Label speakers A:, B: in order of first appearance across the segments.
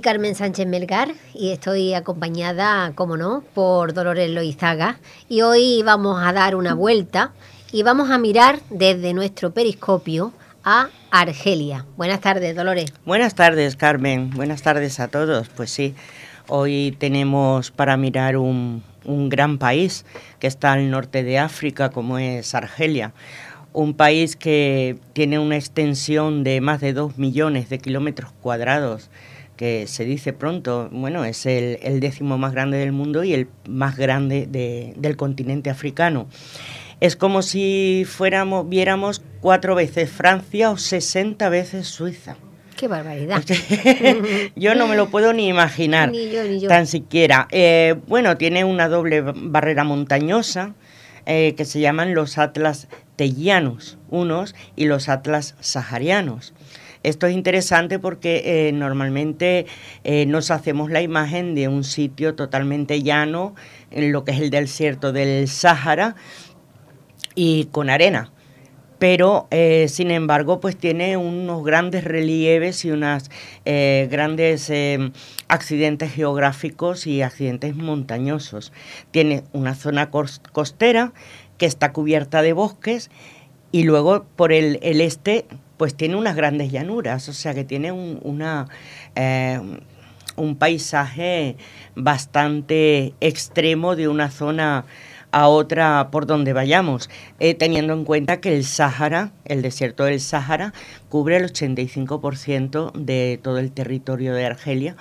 A: Carmen Sánchez Melgar y estoy acompañada, como no, por Dolores Loizaga. Y hoy vamos a dar una vuelta y vamos a mirar desde nuestro periscopio a Argelia. Buenas tardes, Dolores.
B: Buenas tardes, Carmen. Buenas tardes a todos. Pues sí, hoy tenemos para mirar un, un gran país que está al norte de África, como es Argelia un país que tiene una extensión de más de dos millones de kilómetros cuadrados, que se dice pronto, bueno, es el, décimo más grande del mundo y el más grande del continente africano. Es como si fuéramos, viéramos cuatro veces Francia o 60 veces Suiza.
A: ¡Qué barbaridad!
B: yo no me lo puedo ni imaginar,
A: ni yo, ni yo.
B: tan siquiera. Eh, bueno, tiene una doble barrera montañosa, eh, que se llaman los atlas tellanos unos y los atlas saharianos. Esto es interesante porque eh, normalmente eh, nos hacemos la imagen de un sitio totalmente llano, en lo que es el desierto del Sáhara, y con arena. Pero, sin embargo, pues tiene unos grandes relieves y unos grandes accidentes geográficos y accidentes montañosos. Tiene una zona costera que está cubierta de bosques y luego por el, este pues tiene unas grandes llanuras, o sea que tiene un, una, eh, un paisaje bastante extremo de una zona a otra por donde vayamos, eh, teniendo en cuenta que el Sáhara, el desierto del Sáhara, cubre el 85% de todo el territorio de Argelia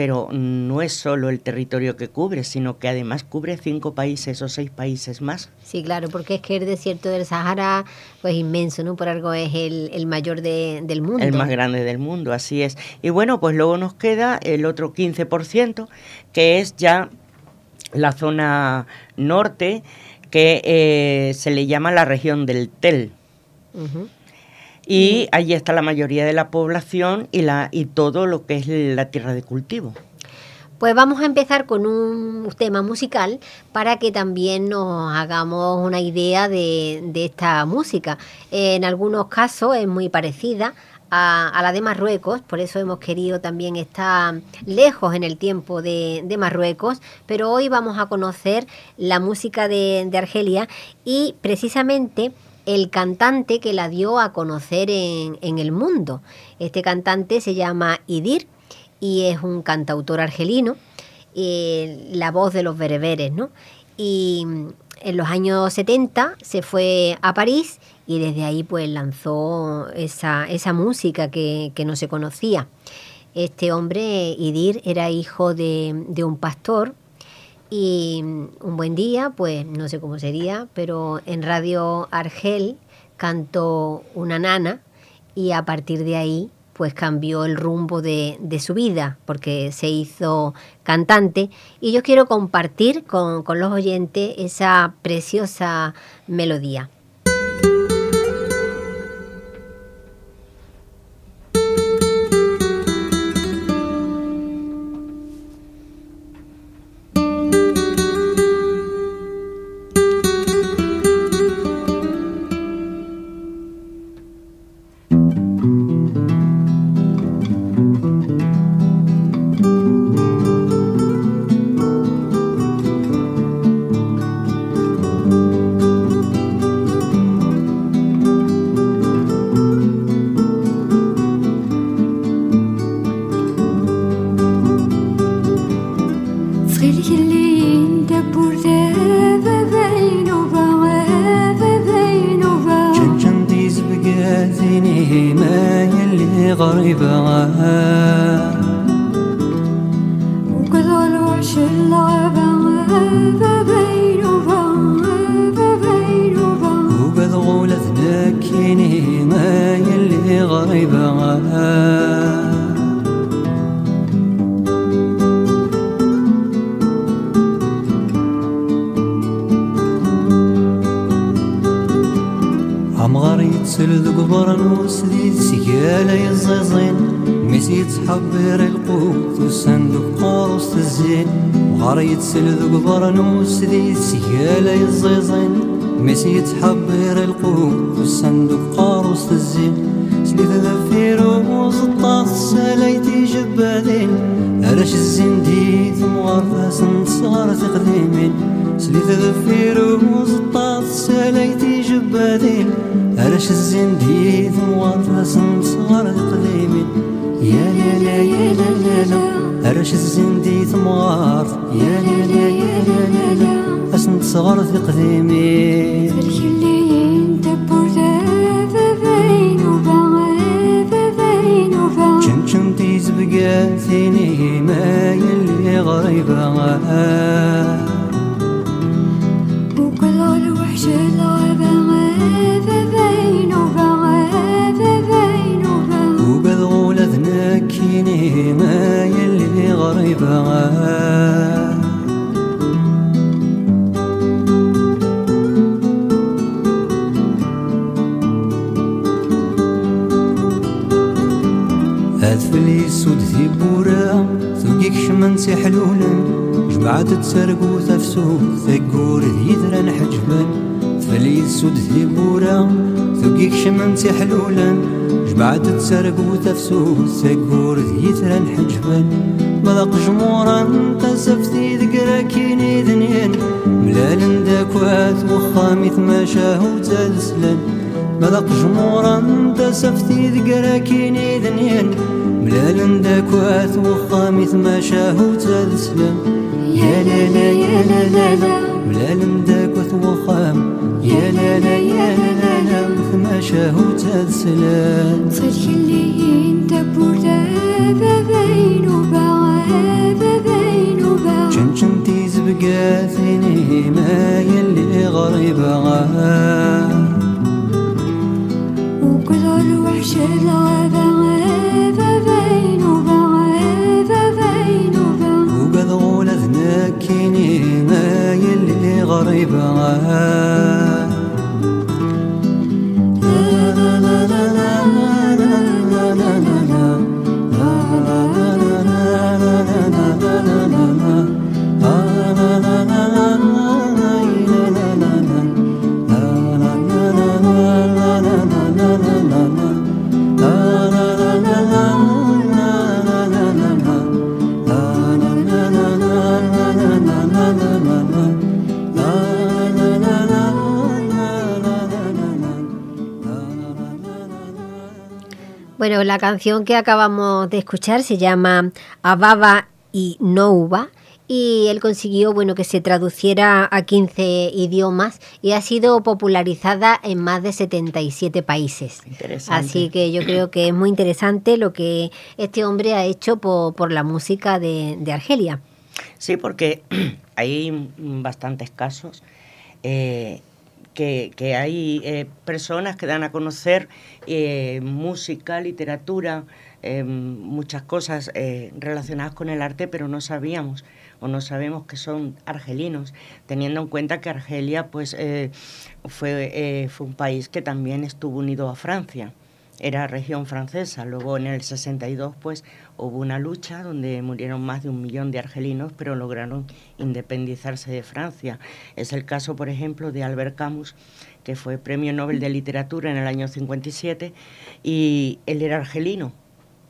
B: pero no es solo el territorio que cubre, sino que además cubre cinco países o seis países más.
A: Sí, claro, porque es que el desierto del Sahara pues inmenso, ¿no? Por algo es el, mayor del mundo.
B: El más grande del mundo, así es. Y bueno, pues luego nos queda el otro 15%, que es ya la zona norte, que eh, se le llama la región del Tel y allí está la mayoría de la población y, la, y todo lo que es la tierra de cultivo.
A: Pues vamos a empezar con un tema musical para que también nos hagamos una idea de, esta música. En algunos casos es muy parecida a, la de Marruecos, por eso hemos querido también estar lejos en el tiempo de, Marruecos, pero hoy vamos a conocer la música de, de Argelia y precisamente el cantante que la dio a conocer en, el mundo. Este cantante se llama Idir y es un cantautor argelino, eh, la voz de los bereberes, ¿no? Y en los años 70 se fue a París y desde ahí pues lanzó esa, música que, no se conocía. Este hombre, Idir, era hijo de, de un pastor y un buen día, pues no sé cómo sería, pero en Radio Argel cantó una nana y a partir de ahí pues cambió el rumbo de, de, su vida porque se hizo cantante y yo quiero compartir con, con los oyentes esa preciosa melodía.
C: علاش الزين ديد مواطلس نصغر القديمين يا لا لا يا لا لا لا. علاش الزين ديد مواط يا لا لا يا لا لا لا. اش نصغر في قديمين تيز بقاتيني ما يلي غريبة كيما يلي غريبة أثفلي سود ثيبورا ثقيك شمنتي حلولا جمعت تسرقو تفسو ثقور ذيذرا حجبا ثفلي سود ثيبورا ثقيك شمنتي حلولا جمعت تسرقو تفسو ثقور ذيذرا حجبا مذاق جمورا تسفتي ذكرا كيني ذنين ملال داكوات وخامي ثماشاه وتسلن مذاق جمورا تسفتي ذكرا كيني ذنين ملال داكوات وخامي ثماشاه وتسلن يا لا لا يا لا لا لا. ملال Hotel Selam Sırkilliğinde burada
D: ebeveyn uba ebeveyn uba Çın çın tiz
C: bükethini ma yelli gariba وقدر وحش
D: الغابة غابة بين وبغابة بين وبغابة
C: وقد غولة ذنكيني ما يلي غريبة
A: Bueno, la canción que acabamos de escuchar se llama Ababa y Nouba y él consiguió bueno que se traduciera a 15 idiomas y ha sido popularizada en más de 77 países.
B: Interesante.
A: Así que yo creo que es muy interesante lo que este hombre ha hecho por, por la música de, de Argelia.
B: Sí, porque hay bastantes casos eh, que, hay eh, personas que dan a conocer eh, música, literatura, eh, muchas cosas relacionadas con el arte, pero no sabíamos o no sabemos que son argelinos, teniendo en cuenta que Argelia pues, fue, fue un país que también estuvo unido a Francia era región francesa. Luego en el 62 pues hubo una lucha donde murieron más de un millón de argelinos, pero lograron independizarse de Francia. Es el caso, por ejemplo, de Albert Camus, que fue Premio Nobel de Literatura en el año 57 y él era argelino.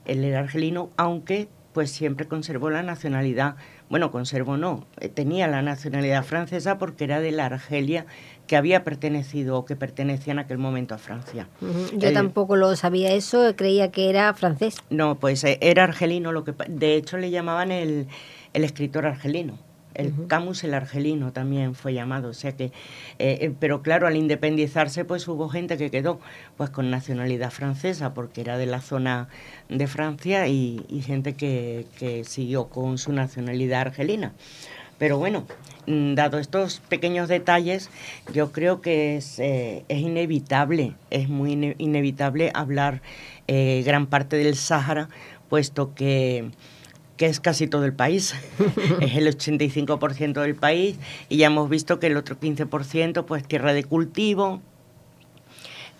B: Él era argelino, aunque pues siempre conservó la nacionalidad, bueno, conservó no, eh, tenía la nacionalidad francesa porque era de la Argelia que había pertenecido o que pertenecía en aquel momento a Francia.
A: Ujú. Yo
B: Eh,
A: tampoco lo sabía eso, creía que era francés.
B: No, pues eh, era argelino, lo que de hecho le llamaban el, el escritor argelino. El Camus el argelino también fue llamado, o sea que, eh, eh, pero claro, al independizarse pues hubo gente que quedó pues con nacionalidad francesa porque era de la zona de Francia y, y gente que, que siguió con su nacionalidad argelina. Pero bueno, dado estos pequeños detalles, yo creo que es, eh, es inevitable, es muy ine- inevitable hablar eh, gran parte del Sáhara, puesto que, que es casi todo el país, es el 85% del país, y ya hemos visto que el otro 15% pues tierra de cultivo,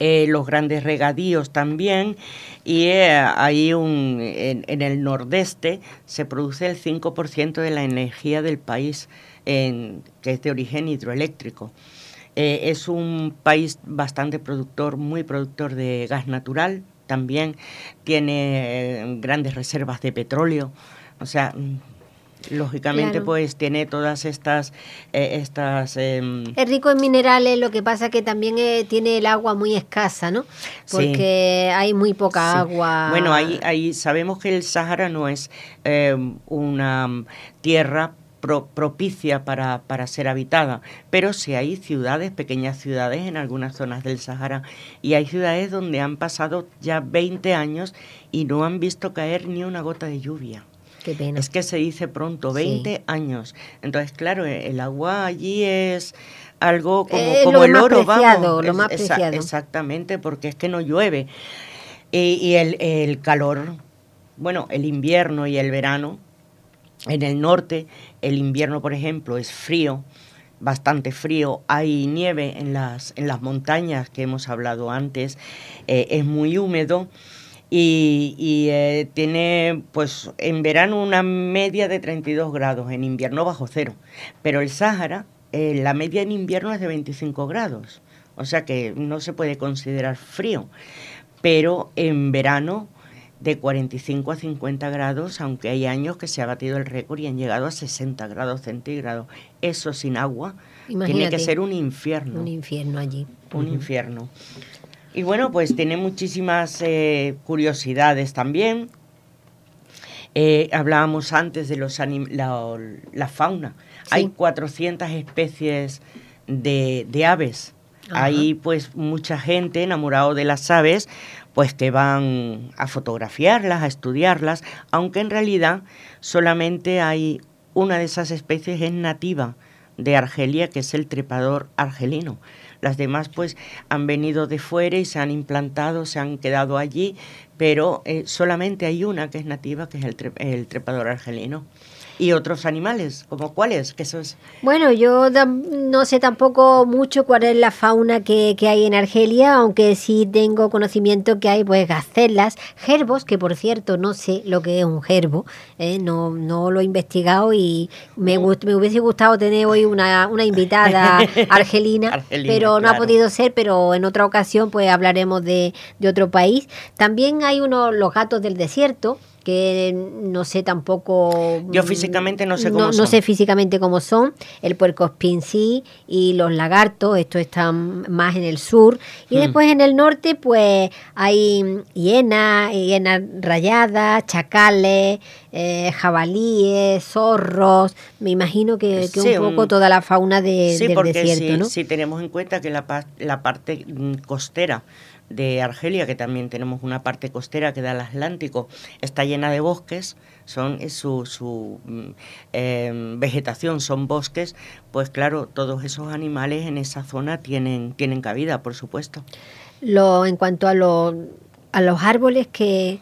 B: eh, los grandes regadíos también, y eh, ahí un, en, el nordeste se produce el 5% de la energía del país, que es de origen hidroeléctrico. Eh, es un país bastante productor, muy productor de gas natural, también. Tiene eh, grandes reservas de petróleo, o sea, Lógicamente,
A: Claro.
B: pues tiene todas estas, eh, estas em,
A: Es rico en minerales, lo que pasa que también eh, tiene el agua muy escasa, ¿no?
B: Sí.
A: Porque hay muy poca
B: Sí.
A: agua.
B: Bueno, ahí, ahí sabemos que el Sahara no es eh, una tierra pro- propicia para, para ser habitada, pero sí hay ciudades, pequeñas ciudades en algunas zonas del Sahara, y hay ciudades donde han pasado ya 20 años y no han visto caer ni una gota de lluvia.
A: Qué pena.
B: Es que se dice pronto,
A: Sí.
B: 20 años. Entonces, claro, e- el agua allí es algo como,
A: Es
B: como
A: lo
B: el
A: más
B: oro,
A: preciado,
B: vamos.
A: lo más
B: esa-
A: preciado.
B: Exactamente, porque es que no llueve. Y, y el, el calor, bueno, el invierno y el verano, en el norte, el invierno, por ejemplo, es frío, bastante frío, hay nieve en las, en las montañas que hemos hablado antes, eh, es muy húmedo y, y, eh, tiene pues en verano una media de 32 grados, en invierno bajo cero, pero el Sáhara, eh, la media en invierno es de 25 grados, o sea que no se puede considerar frío, pero en verano de 45 a 50 grados, aunque hay años que se ha batido el récord y han llegado a 60 grados centígrados. Eso sin agua tiene que ser un infierno.
A: Un infierno allí.
B: un infierno. Y bueno, pues tiene muchísimas eh, curiosidades también. Eh, hablábamos antes de los la, la fauna. Hay 400 especies de, de aves.
A: Ajá.
B: Hay pues mucha gente enamorado de las aves, pues que van a fotografiarlas, a estudiarlas, aunque en realidad solamente hay una de esas especies es nativa de Argelia, que es el trepador argelino. Las demás pues han venido de fuera y se han implantado, se han quedado allí, pero eh, solamente hay una que es nativa, que es el, el trepador argelino. Y otros animales, como cuáles, que eso es...
A: Bueno, yo no sé tampoco mucho cuál es la fauna que, que hay en Argelia, aunque sí tengo conocimiento que hay pues gacelas, gerbos, que por cierto no sé lo que es un gerbo, ¿eh? no, no lo he investigado y me, gust- me hubiese gustado tener hoy una, una invitada argelina,
B: Argelina,
A: pero no ha podido ser, pero en otra ocasión pues hablaremos de, de otro país. También hay unos, los gatos del desierto, no sé tampoco...
B: Yo físicamente no sé cómo
A: no, no
B: son.
A: sé físicamente cómo son, el puercoespín sí y los lagartos, estos están más en el sur. Y
B: Hmm.
A: después en el norte pues hay hienas, hienas rayadas, chacales, eh, jabalíes, zorros, me imagino que, que
B: Sí,
A: un poco
B: un-
A: toda la fauna de-
B: Sí,
A: del
B: porque
A: desierto,
B: si,
A: ¿no?
B: si tenemos en cuenta que la, la parte mm, costera de Argelia, que también tenemos una parte costera que da al Atlántico, está llena de bosques, son es su, su mm, em, vegetación son bosques, pues claro, todos esos animales en esa zona tienen, tienen cabida, por supuesto.
A: Lo, en cuanto a, a los árboles que,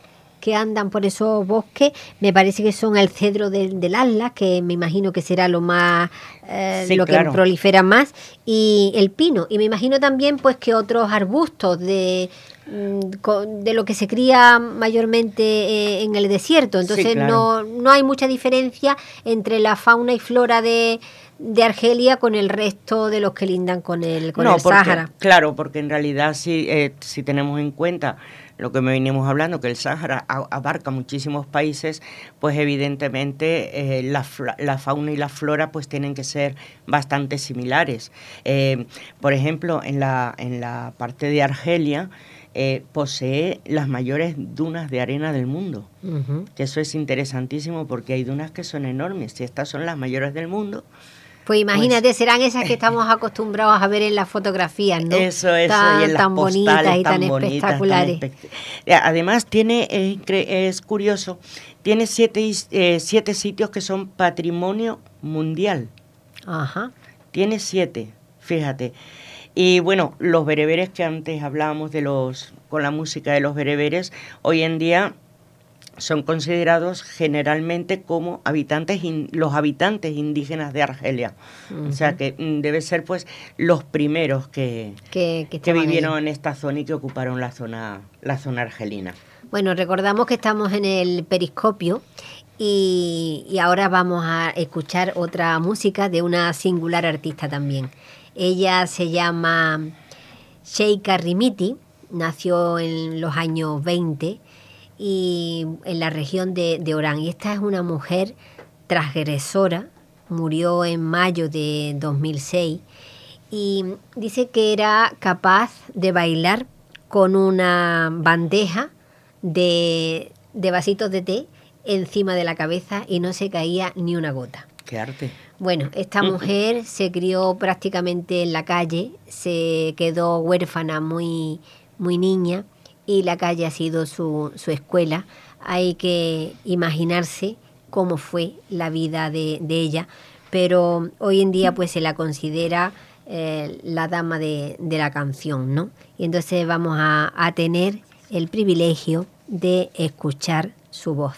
A: que andan por esos bosques, me parece que son el cedro del, del Atlas, que me imagino que será lo más eh,
B: Sí,
A: lo
B: claro.
A: que prolifera más, y el pino. Y me imagino también pues que otros arbustos de mm, de lo que se cría mayormente eh, en el desierto. Entonces
B: claro.
A: no, no hay mucha diferencia entre la fauna y flora de, de Argelia con el resto de los que lindan con el, con el
B: porque,
A: Sáhara.
B: Claro, porque en realidad si, eh, si tenemos en cuenta lo que me venimos hablando, que el Sáhara abarca muchísimos países, pues evidentemente eh, la, fla- la fauna y la flora pues tienen que ser bastante similares. Eh, por ejemplo, en la, en la parte de Argelia eh, posee las mayores dunas de arena del mundo. Que eso es interesantísimo porque hay dunas que son enormes. Y estas son las mayores del mundo,
A: Pues imagínate, serán esas que estamos acostumbrados a ver en las fotografías, ¿no?
B: Eso, eso,
A: tan,
B: y en las
A: tan
B: postales
A: bonitas y tan, espectaculares.
B: espect- Además, tiene, es, curioso, tiene siete, eh, siete sitios que son patrimonio mundial.
A: Ajá.
B: Tiene siete, fíjate. Y bueno, los bereberes que antes hablábamos de los, con la música de los bereberes, hoy en día son considerados generalmente como habitantes in- los habitantes indígenas de Argelia. O sea que mm, debe ser pues los primeros que,
A: Que,
B: vivieron en esta zona y que ocuparon la zona, la zona argelina.
A: Bueno, recordamos que estamos en el periscopio y, y ahora vamos a escuchar otra música de una singular artista también. Ella se llama Sheikha Rimiti, nació en los años 20 y en la región de, de Orán. Y esta es una mujer transgresora, murió en mayo de 2006 y dice que era capaz de bailar con una bandeja de, de vasitos de té encima de la cabeza y no se caía ni una gota.
B: Qué arte.
A: Bueno, esta mujer se crió prácticamente en la calle, se quedó huérfana muy, muy niña y la calle ha sido su, su escuela. Hay que imaginarse cómo fue la vida de, ella, pero hoy en día pues se la considera eh, la dama de, de la canción, ¿no? Y entonces vamos a, a tener el privilegio de escuchar su voz.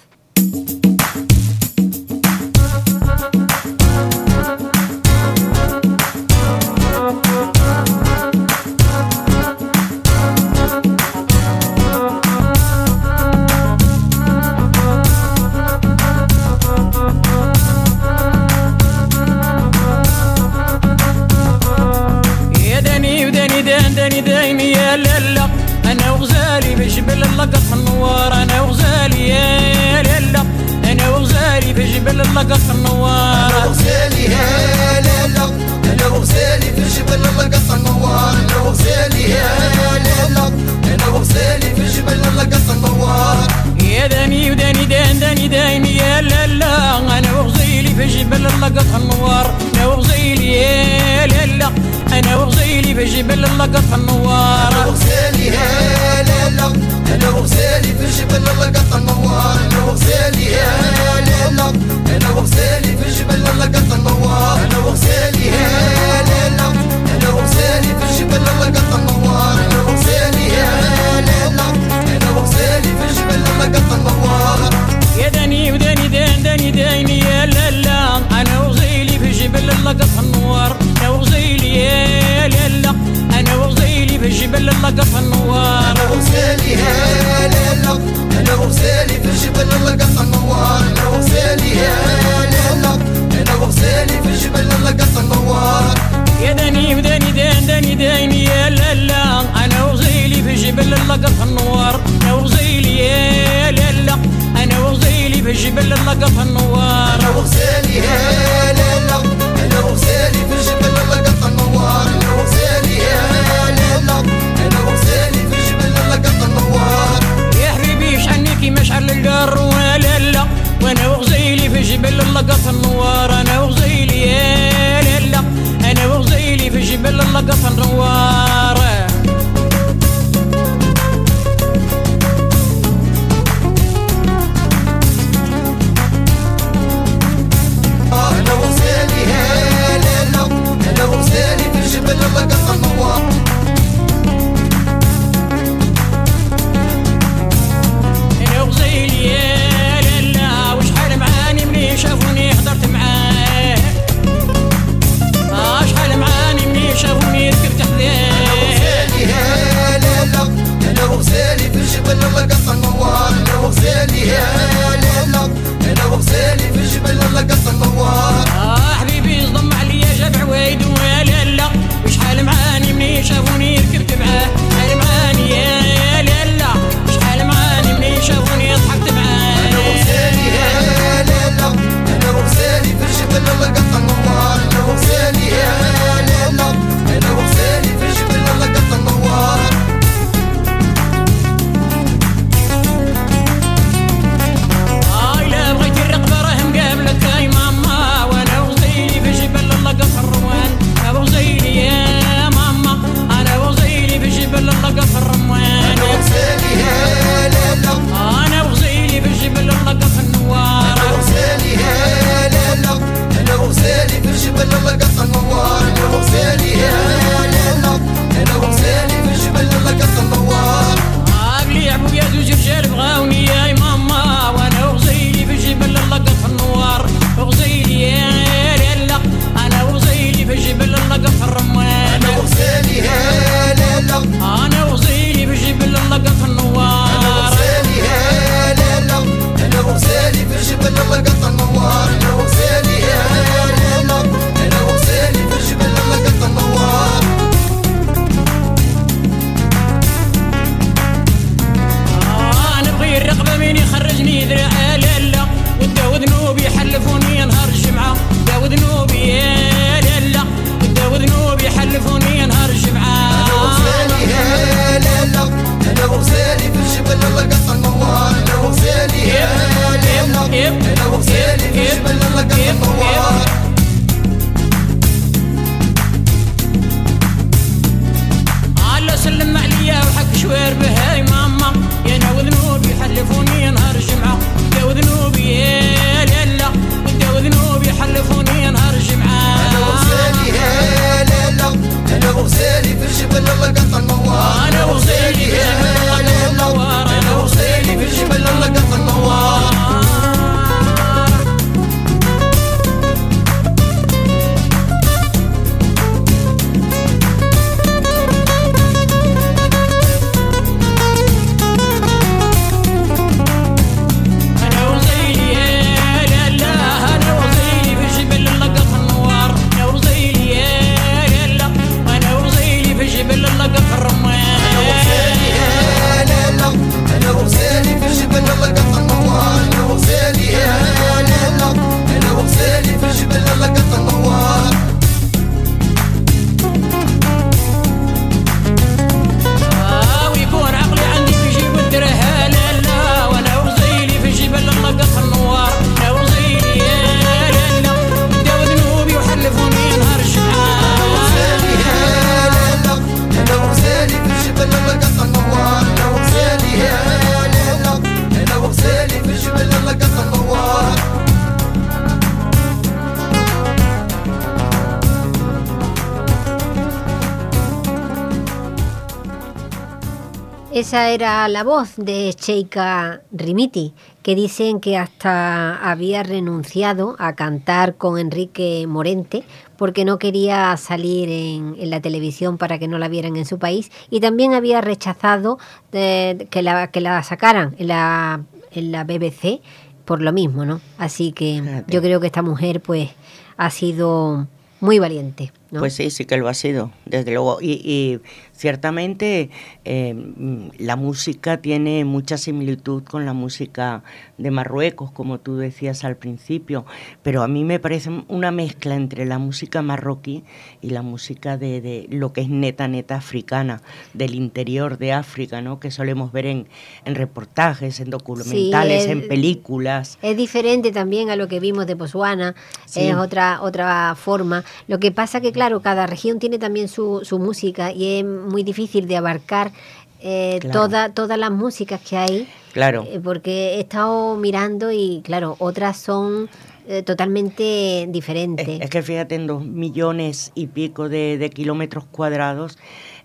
E: لقط النوار أنا وغزيلي لا لا أنا وغزيلي بجبل لقط النوار
F: أنا وغزيلي لا لا أنا وغزيلي بجبل لقط النوار أنا وغزيلي لا لا أنا وغزيلي
E: بجبل لقط النوار أنا وغزيلي لا لا أنا وغزيلي بجبل لقط النوار أنا وغزيلي لا لا أنا وغزيلي بجبل لقط النوار يا داني وداني دان داني داني لقط النوار
F: أنا وغزيلي يا لالا أنا وغزيلي في الجبل لقف النوار أنا وغزيلي يا لا أنا وغزيلي في الجبل لقف النوار
E: أنا وغزيلي يا لا أنا وغزيلي في الجبل لقف النوار يا داني وداني دان داني داني
F: يا لا أنا وغزيلي في الجبل لقف النوار أنا وغزيلي يا لالا أنا وغزيلي في الجبل لقف النوار
E: أنا وغزيلي يا
F: لالا القر ولا لا. وأنا وغزيلي في جبل اللقط النوار. أنا وغزيلي يا لالا أنا وغزيلي في جبل اللقط النوار.
A: Esa era la voz de Sheikha Rimiti, que dicen que hasta había renunciado a cantar con Enrique Morente porque no quería salir en, en la televisión para que no la vieran en su país y también había rechazado eh, que, la, que la sacaran en la, en la BBC por lo mismo, ¿no? Así que
B: Fíjate.
A: yo creo que esta mujer pues ha sido muy valiente, ¿no?
B: Pues sí, sí que lo ha sido, desde luego. Y, y ciertamente eh, la música tiene mucha similitud con la música de Marruecos, como tú decías al principio, pero a mí me parece una mezcla entre la música marroquí y la música de, de lo que es neta, neta africana, del interior de África, ¿no? Que solemos ver en, en reportajes, en documentales, en películas.
A: Es diferente también a lo que vimos de Botswana,
B: Sí.
A: es otra otra forma. Lo que pasa que, claro, cada región tiene también su, su música y es muy difícil de abarcar eh,
B: Claro.
A: toda, todas las músicas que hay,
B: Claro.
A: eh, porque he estado mirando y, claro, otras son eh, totalmente
B: Es,
A: diferentes.
B: es que fíjate, en dos millones y pico de, de kilómetros cuadrados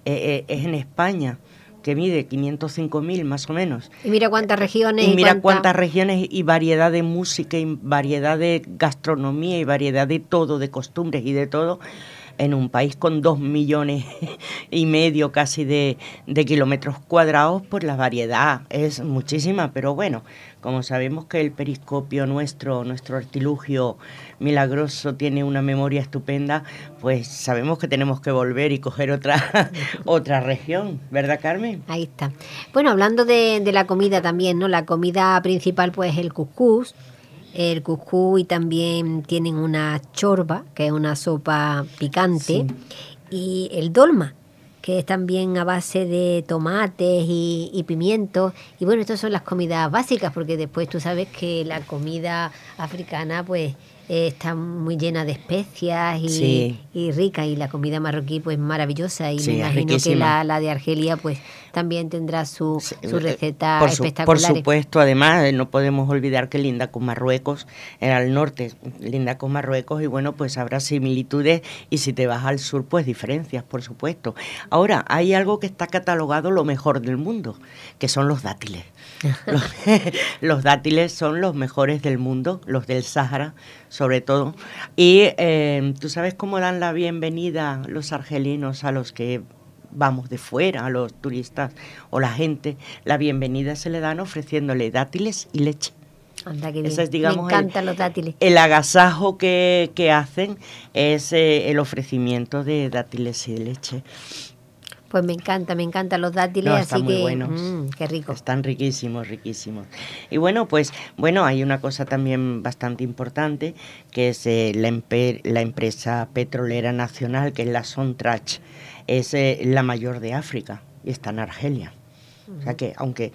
B: eh, es en España, que mide 505 mil más o menos.
A: Y mira cuántas regiones
B: Y mira
A: cuánta-
B: cuántas regiones y variedad de música y variedad de gastronomía y variedad de todo, de costumbres y de todo, en un país con dos millones y medio casi de, de kilómetros cuadrados, pues la variedad es muchísima, pero bueno, como sabemos que el periscopio nuestro, nuestro artilugio milagroso tiene una memoria estupenda, pues sabemos que tenemos que volver y coger otra, otra región, ¿verdad Carmen?
A: Ahí está. Bueno, hablando de, la comida también, ¿no? La comida principal, pues el cuscús. El cuscús y también tienen una chorba, que es una sopa picante. Y el dolma, que es también a base de tomates y, y pimientos. Y bueno, estas son las comidas básicas, porque después tú sabes que la comida africana, pues eh, está muy llena de especias y,
B: Sí.
A: y rica. Y la comida marroquí, pues maravillosa. Y
B: Sí,
A: me imagino que la, la de Argelia, pues también tendrá su,
B: Sí,
A: su
B: eh,
A: receta
B: por, su- por supuesto, además, eh, no podemos olvidar que linda con Marruecos, era al norte, linda con Marruecos, y bueno, pues habrá similitudes, y si te vas al sur, pues diferencias, por supuesto. Ahora, hay algo que está catalogado lo mejor del mundo, que son los dátiles. Los, los dátiles son los mejores del mundo, los del Sáhara, sobre todo. Y eh, tú sabes cómo dan la bienvenida los argelinos a los que vamos de fuera, a los turistas o la gente, la bienvenida se le dan ofreciéndole dátiles y leche.
A: Anda.
B: Ese es, digamos,
A: me
B: el-
A: encantan los dátiles.
B: El agasajo que, que hacen es eh, el ofrecimiento de dátiles y leche.
A: Pues me encanta, me encantan los dátiles,
B: No,
A: así
B: están muy
A: que
B: buenos.
A: mm, qué rico.
B: Están riquísimos, riquísimos. Y bueno, pues bueno, hay una cosa también bastante importante, que es eh, la, empresa petrolera nacional, que es la Sontrach, es eh, la mayor de África y está en Argelia. O sea que, aunque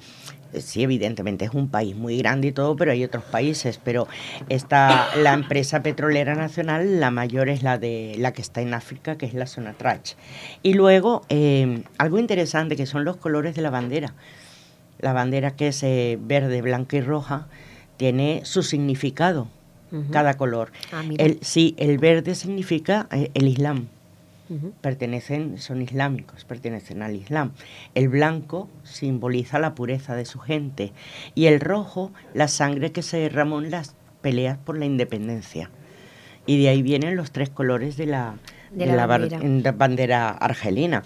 B: sí, evidentemente es un país muy grande y todo, pero hay otros países. Pero está la empresa petrolera nacional, la mayor es la de la que está en África, que es la Sonatrach. Y luego, eh, algo interesante que son los colores de la bandera. La bandera que es eh, verde, blanca y roja tiene su significado, cada color.
A: Ah.
B: El, sí, el verde significa eh, el Islam Pertenecen, son islámicos, pertenecen al Islam. El blanco simboliza la pureza de su gente y el rojo la sangre que se derramó en las peleas por la independencia. Y de ahí vienen los tres colores de la,
A: De
B: de
A: la
B: la bar-
A: bandera.
B: en la bandera argelina.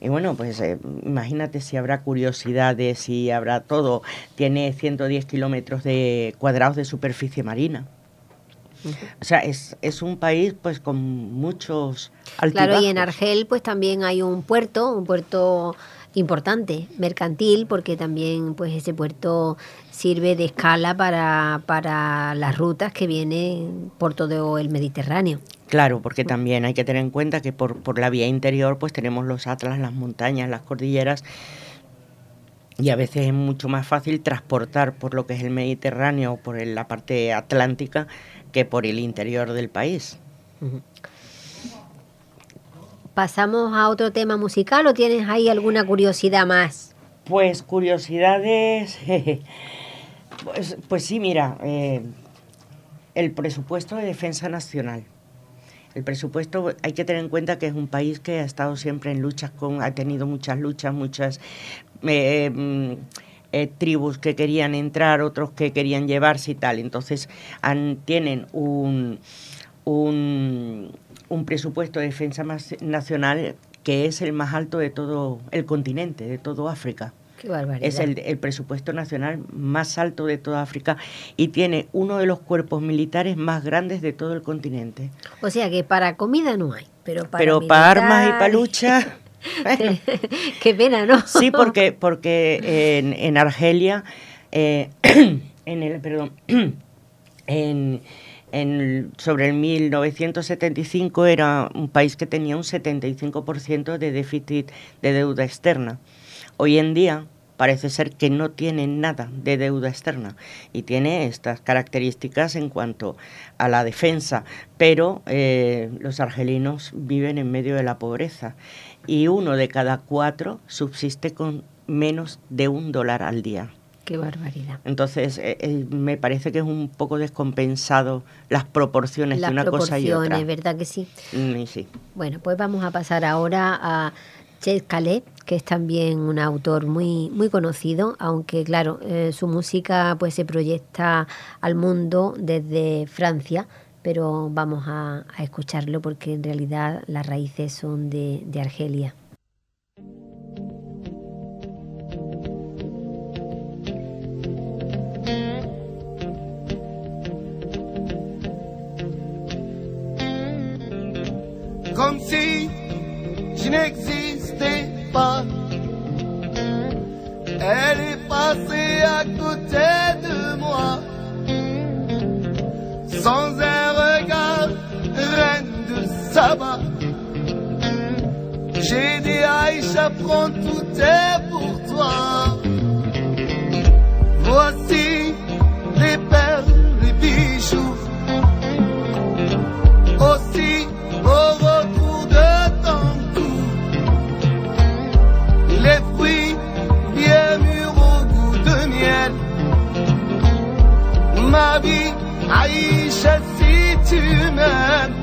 B: Y bueno, pues eh, imagínate si habrá curiosidades, si habrá todo. Tiene 110 kilómetros de cuadrados de superficie marina. O sea, es, es un país pues con muchos
A: Claro, y en
B: altibajos.
A: Argel pues también hay un puerto, un puerto importante, mercantil, porque también pues ese puerto sirve de escala para, para las rutas que vienen por todo el Mediterráneo.
B: Claro, porque también hay que tener en cuenta que por, por la vía interior pues tenemos los atlas, las montañas, las cordilleras y a veces es mucho más fácil transportar por lo que es el Mediterráneo o por la parte atlántica que por el interior del país.
A: ¿Pasamos a otro tema musical o tienes ahí alguna curiosidad más?
B: Pues curiosidades, Pues, pues sí, mira, eh, el presupuesto de defensa nacional. El presupuesto hay que tener en cuenta que es un país que ha estado siempre en luchas con, ha tenido muchas luchas, muchas eh, mm, eh, tribus que querían entrar, otros que querían llevarse y tal. Entonces han- tienen un, un, un presupuesto de defensa nacional que es el más alto de todo el continente, de todo África.
A: Qué barbaridad.
B: Es el, el presupuesto nacional más alto de toda África y tiene uno de los cuerpos militares más grandes de todo el continente.
A: O sea que para comida no hay, pero para
B: Pero para armas y para lucha, bueno,
A: Qué pena, ¿no?
B: sí, porque, porque en, en Argelia, eh, en el, perdón, en, en- sobre el 1975 era un país que tenía un 75% de déficit de deuda externa. Hoy en día parece ser que no tiene nada de deuda externa y tiene estas características en cuanto a la defensa, pero eh, los argelinos viven en medio de la pobreza y uno de cada cuatro subsiste con menos de un dólar al día.
A: Qué barbaridad.
B: Entonces, eh, eh, me parece que es un poco descompensado las proporciones
A: Las
B: de una cosa y otra.
A: ¿verdad que sí?
B: Mm, sí.
A: Bueno, pues vamos a pasar ahora a Chet Calais, que es también un autor muy, muy conocido, aunque claro, eh, su música pues se proyecta al mundo desde Francia, pero vamos a, a escucharlo porque en realidad las raíces son de, de Argelia.
E: comme si je n'existais pas. Elle est passée à côté de moi, sans regard, reine de Saba. J'ai dit Aïcha, prends tout est pour toi. Voici les perles, les bijoux aussi au retour de ton cou. Les fruits bien mûrs au goût de miel. Ma vie, Aïcha, si tu m'aimes.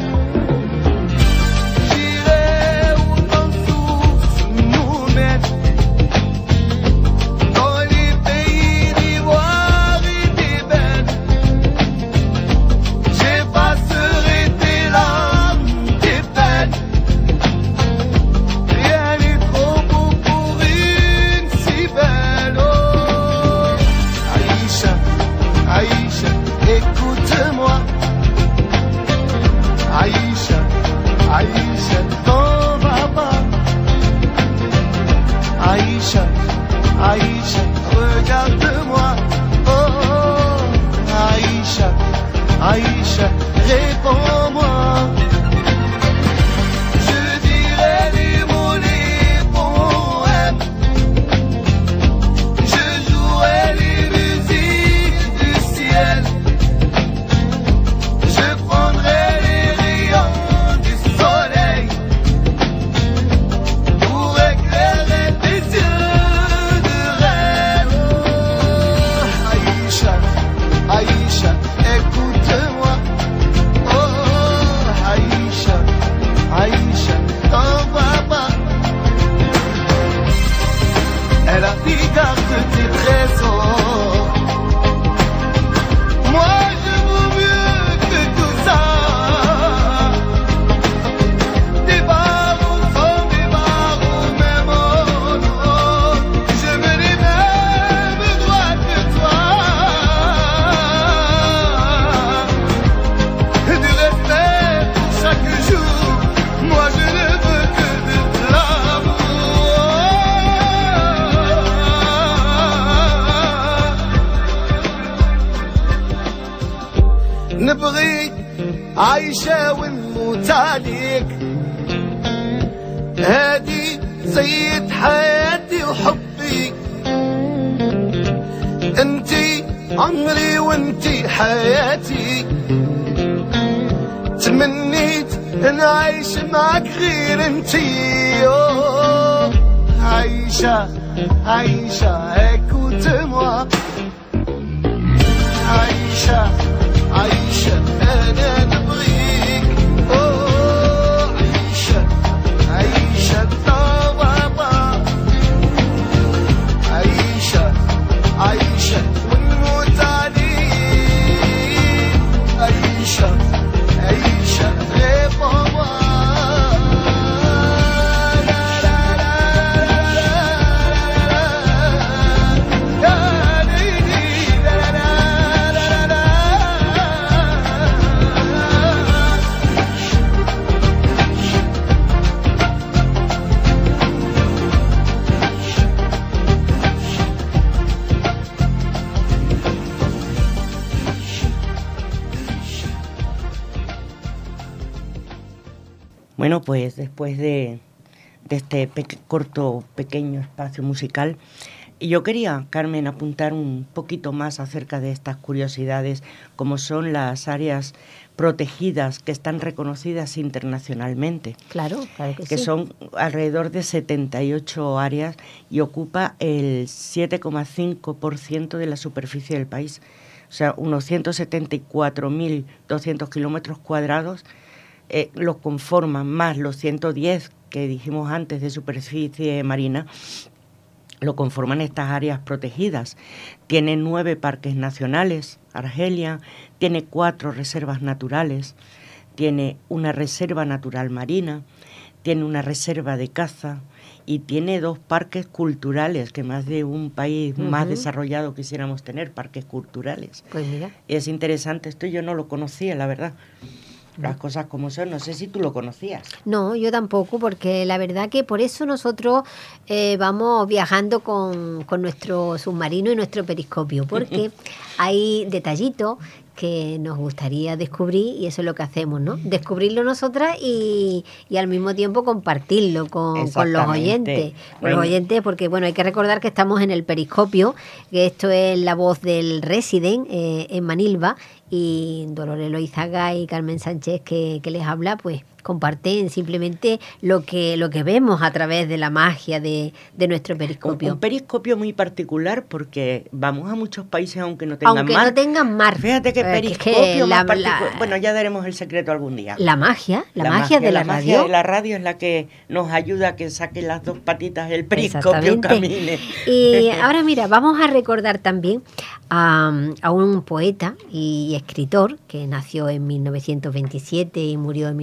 B: Pues después de, de este corto, pequeño espacio musical, yo quería, Carmen, apuntar un poquito más acerca de estas curiosidades, como son las áreas protegidas que están reconocidas internacionalmente,
A: Claro, claro que,
B: que
A: sí.
B: son alrededor de 78 áreas y ocupa el 7,5% de la superficie del país. O sea, unos 174.200 kilómetros cuadrados eh, los conforman más los 110 que dijimos antes de superficie marina, lo conforman estas áreas protegidas. Tiene nueve parques nacionales, Argelia, tiene cuatro reservas naturales, tiene una reserva natural marina, tiene una reserva de caza y tiene dos parques culturales, que más de un país más desarrollado quisiéramos tener, parques culturales.
A: Pues mira,
B: Es interesante, esto yo no lo conocía, la verdad. Las cosas como son, no sé si tú lo conocías.
A: No, yo tampoco, porque la verdad que por eso nosotros eh, vamos viajando con, con nuestro submarino y nuestro periscopio, porque hay detallitos que nos gustaría descubrir y eso es lo que hacemos, ¿no? Descubrirlo nosotras y, y al mismo tiempo compartirlo con, con los oyentes.
B: Bueno.
A: los oyentes, porque bueno, hay que recordar que estamos en el periscopio, que esto es la voz del Resident eh, en Manilva y Dolores Loizaga y Carmen Sánchez que, que les habla, pues comparten simplemente lo que, lo que vemos a través de la magia de, de nuestro
B: Un,
A: periscopio.
B: un periscopio muy particular porque vamos a muchos países aunque no tengan
A: Aunque
B: mar.
A: no tengan mar.
B: Fíjate que
A: Eh, que es que
B: periscopio
A: la-
B: particu-
A: la-
B: Bueno, ya daremos el secreto algún día.
A: La magia, la, magia, de la,
B: magia
A: radio.
B: de la radio es la que nos ayuda a que saque las dos patitas del periscopio camine.
A: Y ahora mira, vamos a recordar también a, a un poeta y escritor que nació en 1927 y murió en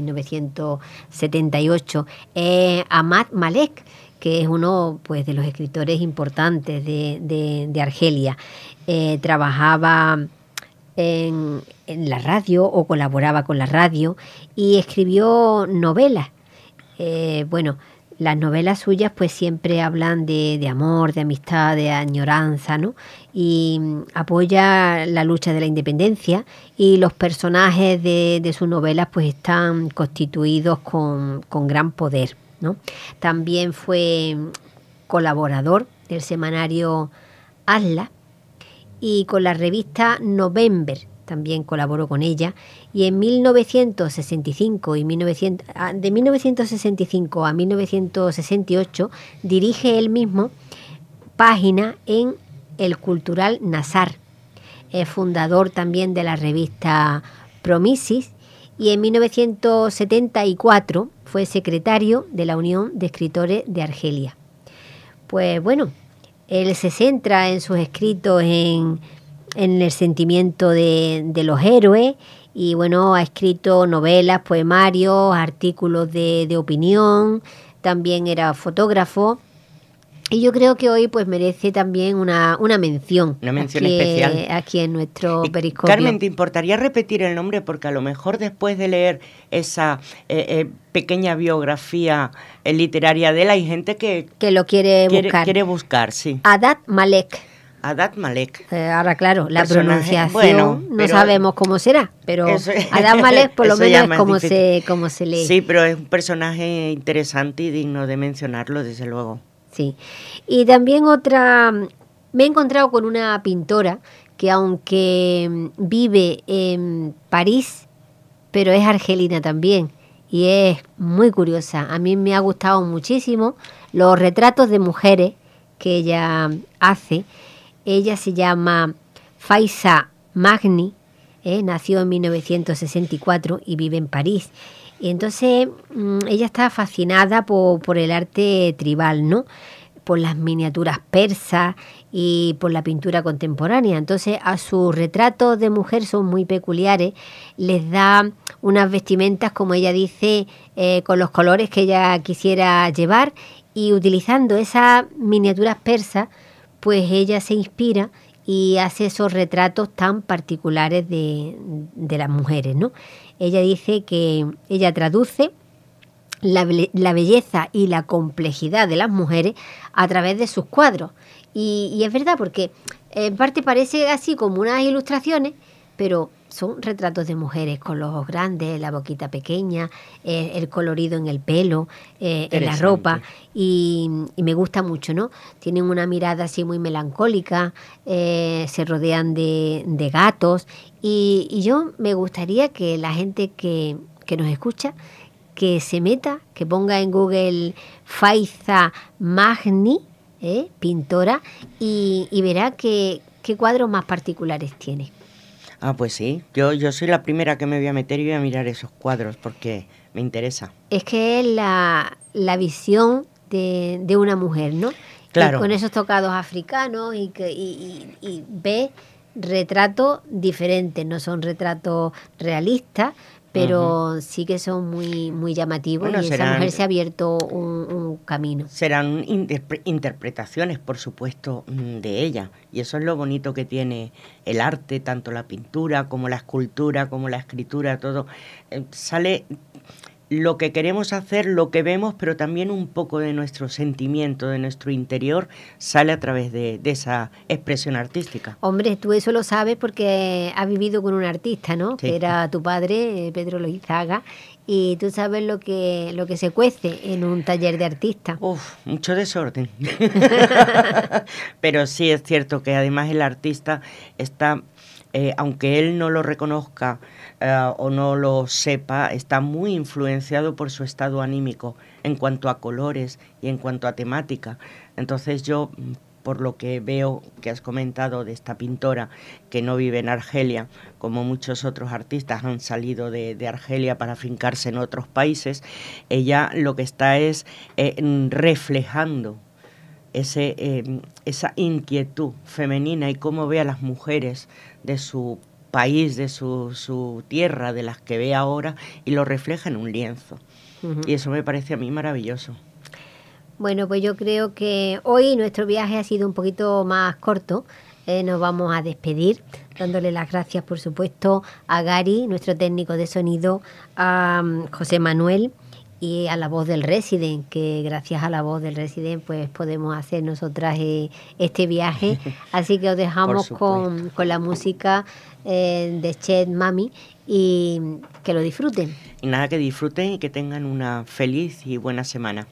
A: 1978, eh, Ahmad Malek, que es uno pues, de los escritores importantes de, de- Argelia. Eh, trabajaba en, en la radio o colaboraba con la radio y escribió novelas. Eh, bueno, las novelas suyas pues siempre hablan de, de amor, de amistad, de añoranza, ¿no? Y mm, apoya la lucha de la independencia y los personajes de, sus novelas pues están constituidos con, con gran poder, ¿no? También fue mm, colaborador del semanario Asla y con la revista November también colaboró con ella y en 1965 y 1900, ah, de 1965 a 1968 dirige él mismo página en el Cultural Nazar, es fundador también de la revista Promisis y en 1974 fue secretario de la Unión de Escritores de Argelia. Pues bueno, él se centra en sus escritos en, el sentimiento de, los héroes y bueno, ha escrito novelas, poemarios, artículos de opinión, también era fotógrafo y yo creo que hoy pues merece también una, una mención.
B: Una mención
A: aquí,
B: especial.
A: Aquí en nuestro
B: Y,
A: periscopio.
B: Carmen, ¿te importaría repetir el nombre? Porque a lo mejor después de leer esa eh, eh, pequeña biografía eh, literaria de él, hay gente que
A: que lo quiere,
B: quiere,
A: buscar.
B: quiere buscar, sí.
A: Adat Malek.
B: Adat Malek.
A: Eh, ahora, claro, la
B: Personaje,
A: pronunciación
B: bueno,
A: no sabemos cómo será, pero
B: Eso-
A: Adam Malek por lo menos es como se, como se lee.
B: Sí, pero es un personaje interesante y digno de mencionarlo, desde luego.
A: Sí. Y también otra, me he encontrado con una pintora que aunque mm, vive en París, pero es argelina también y es muy curiosa. A mí me ha gustado muchísimo los retratos de mujeres que ella hace. Ella se llama Faisa Magni ¿eh? nació en 1964 y vive en París. Y entonces mm, ella está fascinada por, por el arte tribal, ¿no? por las miniaturas persas y por la pintura contemporánea. Entonces a sus retratos de mujer son muy peculiares, les da unas vestimentas, como ella dice, eh, con los colores que ella quisiera llevar y utilizando esas miniaturas persas, pues ella se inspira y hace esos retratos tan particulares de, de las mujeres, ¿no? Ella dice que ella traduce la, la belleza y la complejidad de las mujeres a través de sus cuadros. Y, y es verdad, porque en parte parece así como unas ilustraciones, pero son retratos de mujeres con los ojos grandes, la boquita pequeña, eh, el colorido en el pelo, eh, en la ropa. Y, y me gusta mucho, ¿no? Tienen una mirada así muy melancólica, eh, se rodean de, de gatos. Y, y yo me gustaría que la gente que, que nos escucha que se meta, que ponga en Google Faiza Magni, pintora, y, y verá que- qué cuadros más particulares tiene.
B: Ah, pues sí. Yo, yo soy la primera que me voy a meter y voy a mirar esos cuadros porque me interesa.
A: Es que es la, la visión de, de una mujer, ¿no?
B: Claro.
A: Y con esos tocados africanos y, que, y, y- y ve retratos diferentes, no son retratos realistas, pero sí que son muy, muy llamativos
B: Bueno,
A: y esa
B: serán-
A: mujer se ha abierto un, un camino.
B: Serán interpre- interpretaciones, por supuesto, mm, de ella. Y eso es lo bonito que tiene el arte, tanto la pintura como la escultura, como la escritura, todo. Eh, sale lo que queremos hacer, lo que vemos, pero también un poco de nuestro sentimiento, de nuestro interior, sale a través de, de esa expresión artística.
A: Hombre, tú eso lo sabes porque has vivido con un artista, ¿no?
B: Sí.
A: Que era tu padre, eh, Pedro Loizaga, y tú sabes lo que, lo que se cuece en un taller de artista.
B: Uf, mucho desorden. Pero sí es cierto que además el artista está, eh, aunque él no lo reconozca eh, o no lo sepa, está muy influenciado por su estado anímico en cuanto a colores y en cuanto a temática. Entonces yo, mm, por lo que veo que has comentado de esta pintora que no vive en Argelia, como muchos otros artistas han salido de, Argelia para fincarse en otros países, ella lo que está es eh, reflejando ese, eh, esa inquietud femenina y cómo ve a las mujeres de su país, de su, su tierra, de las que ve ahora, y lo refleja en un lienzo. Y eso me parece a mí maravilloso.
A: Bueno, pues yo creo que hoy nuestro viaje ha sido un poquito más corto. Eh, nos vamos a despedir dándole las gracias, por supuesto, a Gary, nuestro técnico de sonido, a mm, José Manuel y a la voz del Resident, que gracias a la voz del Resident pues podemos hacer nosotras eh, este viaje. Así que os dejamos con, con la música eh, de Chet Mami y que lo disfruten.
B: Y nada, que disfruten y que tengan una feliz y buena semana.